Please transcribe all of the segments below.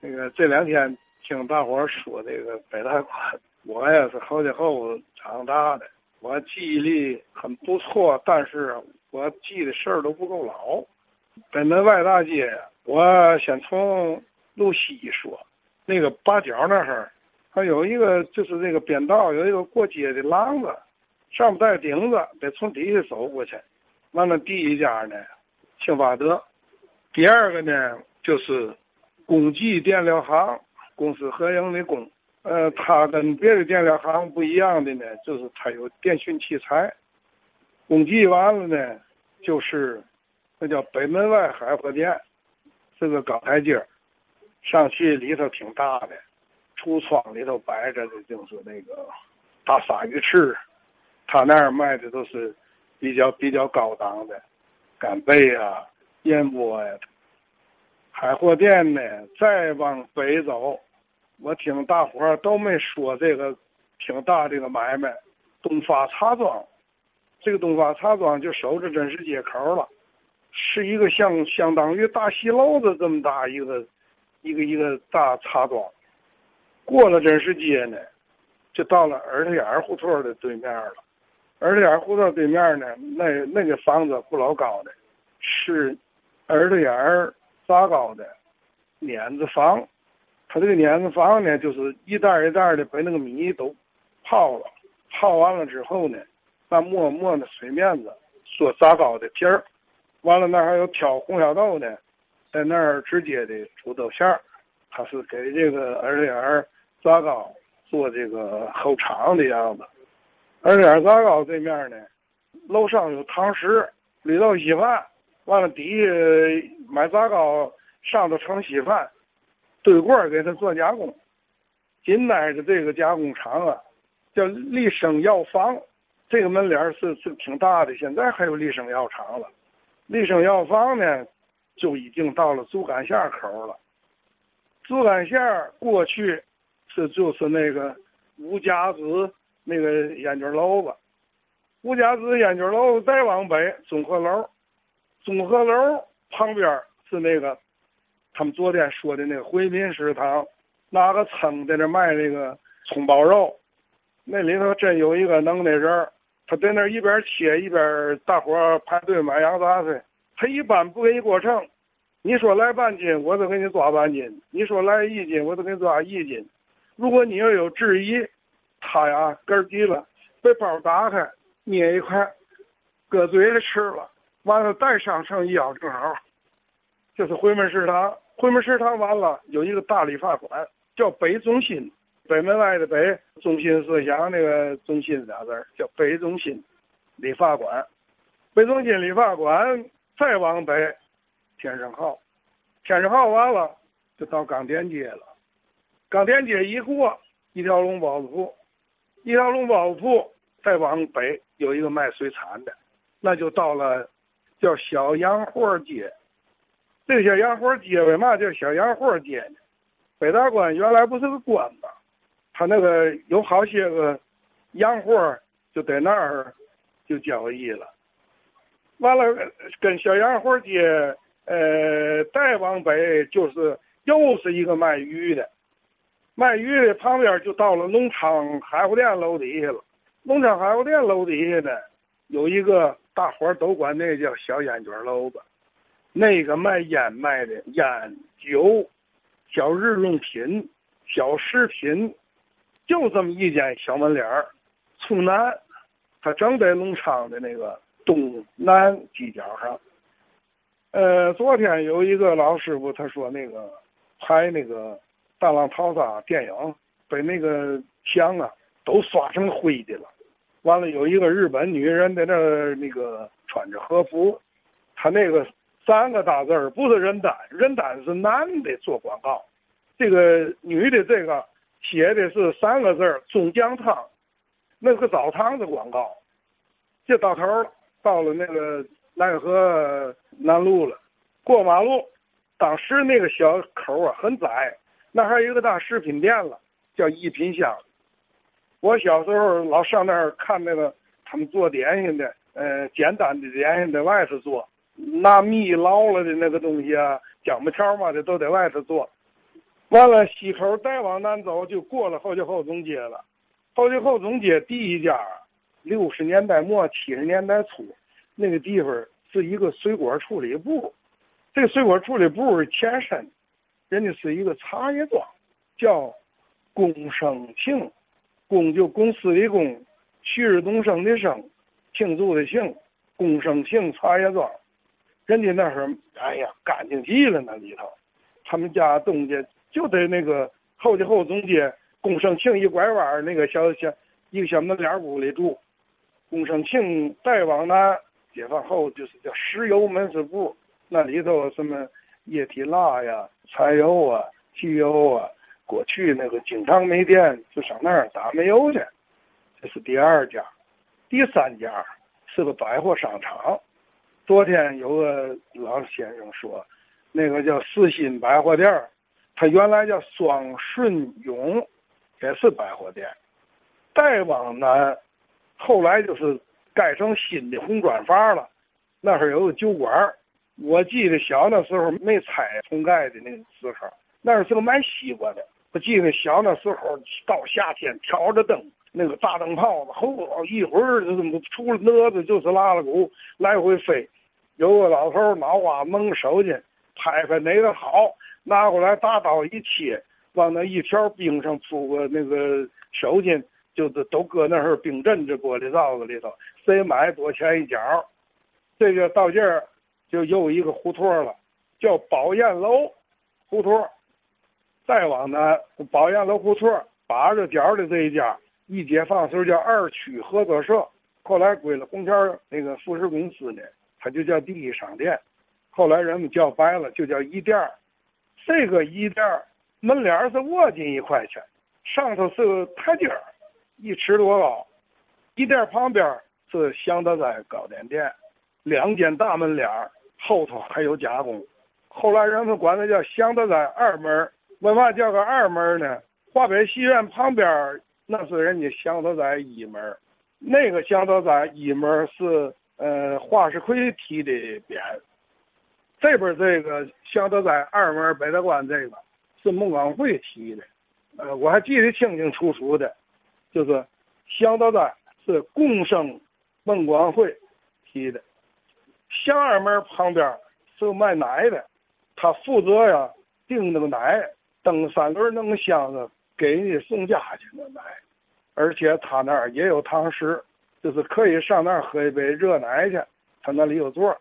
那个这两天听大伙儿说这个北大关，我也是后家后长大的，我记忆力很不错，但是我记的事儿都不够牢。北门外大街，我先从路西说，那个八角那儿，还有一个就是那个边道有一个过街的廊子，上面带顶子，得从底下走过去。完了，第一家呢，庆发德，第二个呢就是公记电料行，公私合营的公。呃，它跟别的电料行不一样的呢，就是它有电讯器材。公记完了呢，就是那叫北门外海货店，是个高台阶上去里头挺大的，橱窗里头摆着的就是那个大鲨鱼翅，他那儿卖的都是比较比较高档的干贝啊、燕窝呀。海货店呢，再往北走，我听大伙儿都没说这个挺大这个买卖，东发茶庄，这个东发茶庄就守着真实街口了，是一个像相当于大戏楼子这么大一个一个一个大茶庄。过了真实街呢，就到了耳朵眼胡同的对面了。耳朵眼胡同对面呢，那那个房子不老高的，是耳朵眼儿。杂糕的碾子房，他这个碾子房呢，就是一袋一袋的把那个米都泡了，泡完了之后呢，那磨磨那水面子做杂糕的皮儿，完了那还有挑红小豆呢，在那儿直接的煮豆馅儿，他是给这个耳眼儿杂糕做这个后场的样子。耳眼杂糕这面呢，楼上有堂食，里头稀饭。完了，底下买杂糕，上头盛稀饭，对过给他做加工。紧挨着这个加工厂啊，叫立生药房，这个门脸是是挺大的。现在还有立生药厂了。立生药房呢，就已经到了竹竿线口了。竹竿线过去是就是那个吴家子那个烟卷楼子，吴家子烟卷楼再往北综合楼。综合楼旁边是那个，他们昨天说的那个回民食堂，拿个秤在那卖那个葱包肉，那里头真有一个能耐人他在那一边切一边大伙排队买羊杂碎，他一般不给你过秤，你说来半斤，我都给你抓半斤；你说来一斤，我都给你抓一斤。如果你要有质疑，他呀根儿急了，把包打开，捏一块，搁嘴里吃了。完了，再上秤一咬正好，就是回门食堂。回门食堂完了，有一个大理发馆，叫北中心，北门外的北，中心思想那个中心俩字叫北中心理发馆。北中心理发馆再往北，天生号，天生号完了就到钢店街了。钢店街一过，一条龙包子铺，一条龙包子铺再往北有一个卖水产的，那就到了。叫小洋货街，这个小洋货街为嘛叫小洋货街呢？北大关原来不是个关吗？他那个有好些个洋货就在那儿就交易了。完了，跟小洋货街呃再往北就是又是一个卖鱼的，卖鱼的旁边就到了农场海货店楼底下了。农场海货店楼底下呢有一个。大伙儿都管那个叫小烟卷楼子，那个卖烟卖的烟酒、小日用品、小食品，就这么一间小门脸儿。从南，他正在隆昌的那个东南犄角上。呃，昨天有一个老师傅，他说那个拍那个《大浪淘沙》电影，被那个墙啊都刷成灰的了。完了，有一个日本女人在那儿，那个穿着和服，她那个三个大字儿不是人丹，人丹是男的做广告，这个女的这个写的是三个字儿中江汤，那个澡堂子广告，就到头了，到了那个奈河南路了，过马路，当时那个小口啊很窄，那还有一个大食品店了，叫一品香。我小时候老上那儿看那个他们做点心的，呃，简单的点心在外头做，拿蜜捞了的那个东西啊，姜母条嘛的都在外头做。完了西口再往南走就过了后街后总街了。后街后总街第一家，六十年代末七十年代初，那个地方是一个水果处理部。这水果处理部前身，人家是一个茶叶庄，叫龚生庆，公就公司的公，旭日东升的升，庆祝的庆，公生庆茶叶庄。人家那会儿，哎呀，干净极了那里头。他们家东家就在那个后街后总街公生庆一拐弯那个小小一个小门脸屋里住。公生庆再往南，解放后就是叫石油门市部。那里头什么液体蜡呀、柴油啊、汽油啊，过去那个经常没电就上那儿打煤油去。这是第二家，第三家是个百货商场。昨天有个老先生说，那个叫四新百货店它原来叫双顺永，也是百货店。再往南，后来就是盖成新的红砖房了，那儿有个酒馆我记得小那时候没拆重盖的那个时候，那是个卖西瓜的。我记得小那时候到夏天挑着灯，那个大灯泡子，吼，一会儿就除了蛾子就是拉拉鼓来回飞。有个老头脑瓜蒙手巾，拍拍哪个好，拿过来大刀一切，往那一条冰上铺个那个手巾，就是都搁那儿冰镇这玻璃罩子里头，谁买多钱一角。这个到这儿。就又一个胡同了，叫宝燕楼胡同再往南，宝燕楼胡同八着角的这一家，一解放时候叫二区合作社，后来归了红桥那个富士公司呢，它就叫第一商店。后来人们叫白了，就叫一店这个一店门脸是卧金一块钱，上头是个台阶儿，一尺多高。一店旁边是祥德斋糕点店，两间大门脸。后头还有加工，后来人们管它叫祥德斋二门。为嘛叫个二门呢？华北戏院旁边那是人家祥德斋一门，那个祥德斋一门是呃华世奎提的匾。这边这个祥德斋二门北大关这个是孟广会提的，呃我还记得清清楚楚的，就是祥德斋是共生孟广会提的。祥二门旁边是卖奶的，他负责呀订那个奶，蹬三轮弄个箱子给人家送家去那奶，而且他那儿也有堂食，就是可以上那儿喝一杯热奶去，他那里有座。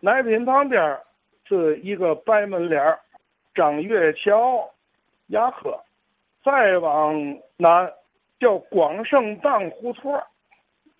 奶品旁边是一个白门脸张月桥牙科，再往南叫广盛荡胡同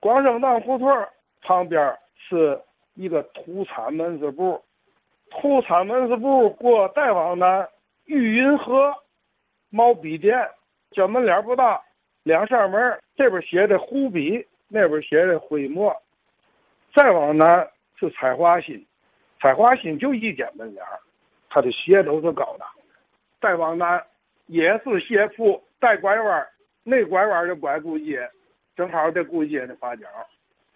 广盛荡胡同旁边是。一个土产门市部，土产门市部过再往南，玉云河毛笔店，叫门脸不大，两扇门，这边写的湖笔，那边写的徽墨。再往南是彩华新，彩华新就一间门脸，它的鞋都是高档的。再往南也是鞋铺，带拐弯，那拐弯就拐顾街，正好在顾街的发角，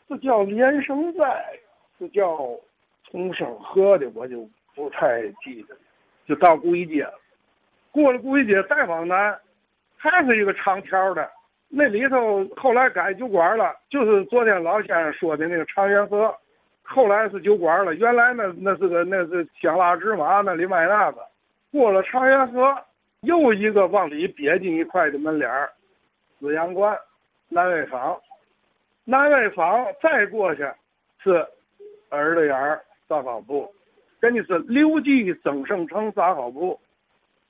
这叫连胜斋。这叫重生河的，我就不太记得，就到古一街了。过了古一街再往南，还是一个长条的，那里头后来改酒馆了，就是昨天老先生说的那个长源河，后来是酒馆了。原来那那是个那是香辣芝麻那里卖那个。过了长源河，又一个往里瘪进一块的门脸儿，紫阳观南威坊，南威坊再过去是。耳朵眼儿杂糕铺，人家是刘记曾盛成杂货铺，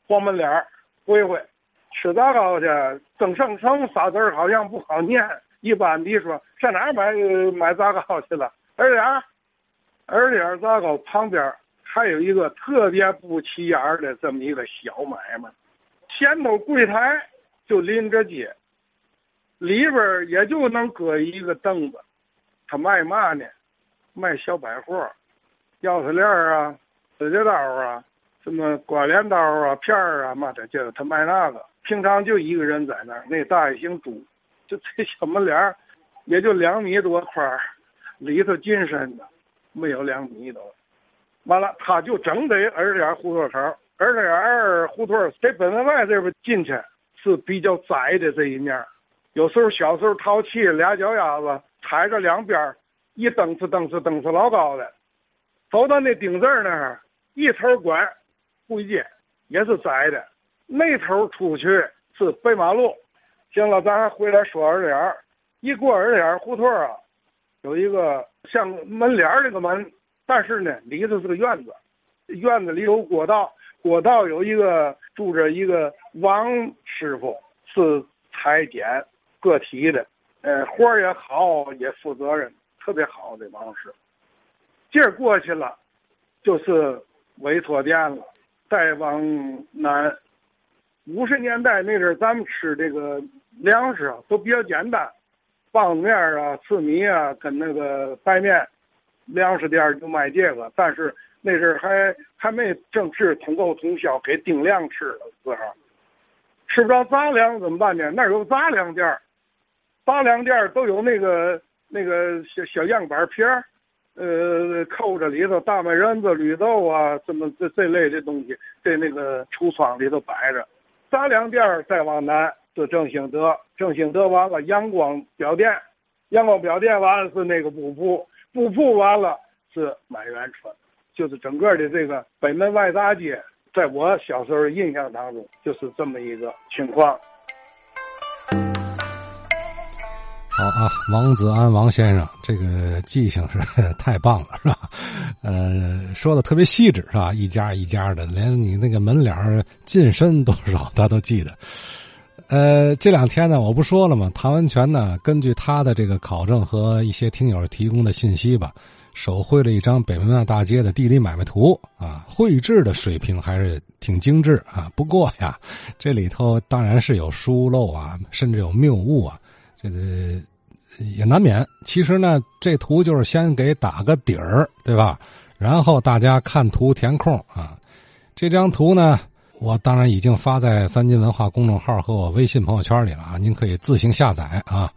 黄门脸儿回回吃杂糕去。曾盛成仨字儿好像不好念，一般的说上哪儿买买杂糕去了？耳朵眼儿，耳朵眼儿杂糕旁边还有一个特别不起眼儿的这么一个小买卖，前头柜台就临着街，里边也就能搁一个凳子，他卖嘛呢？卖小百货，钥匙链啊，指甲刀啊，什么刮脸刀啊，片儿啊，嘛的，这他卖那个。平常就一个人在那儿，那大爷姓朱，就这小门脸儿，也就两米多宽儿，里头进深的，没有两米多。完了，他就整在耳眼胡同口，二点二胡同在北门外这边进去是比较窄的这一面，有时候小时候淘气，俩脚丫子踩着两边，一蹬哧蹬哧蹬哧老高的，走到那顶字那儿，一头拐，回街也是窄的，那头出去是北马路。行了，咱还回来说二点一过二点胡同啊，有一个像门脸那个门，但是呢，里头是个院子，院子里有过道。过道有一个住着一个王师傅，是裁剪个体的，呃，活儿也好，也负责任，特别好的王师。这过去了，就是委托店了。再往南，五十年代那阵儿，咱们吃这个粮食都比较简单，棒子面啊、紫米啊，跟那个白面，粮食店就卖这个，但是。那阵儿还还没正式统购统销给定量吃的时候，吃不着杂粮怎么办呢？那儿有杂粮店，杂粮店都有那个那个小小样板皮儿，呃，扣着里头大麦仁子、绿豆啊，什么这这类的东西，在那个橱窗里头摆着。杂粮店再往南是正兴德，正兴德完了阳光表店，阳光表店完了是那个布铺，布铺完了是满园春。就是整个的这个北门外大街，在我小时候印象当中，就是这么一个情况。好啊，王子安王先生，这个记性是 太棒了，是吧？呃，说的特别细致，是吧？一家一家的，连你那个门脸进深多少，他都记得。呃，这两天呢，我不说了吗？唐文全呢，根据他的这个考证和一些听友提供的信息吧。手绘了一张北门外大街的地理买卖图啊，绘制的水平还是挺精致啊。不过呀，这里头当然是有疏漏啊，甚至有谬误啊，呃也难免。其实呢，这图就是先给打个底儿，对吧？然后大家看图填空啊。这张图呢，我当然已经发在三金文化公众号和我微信朋友圈里了啊，您可以自行下载啊。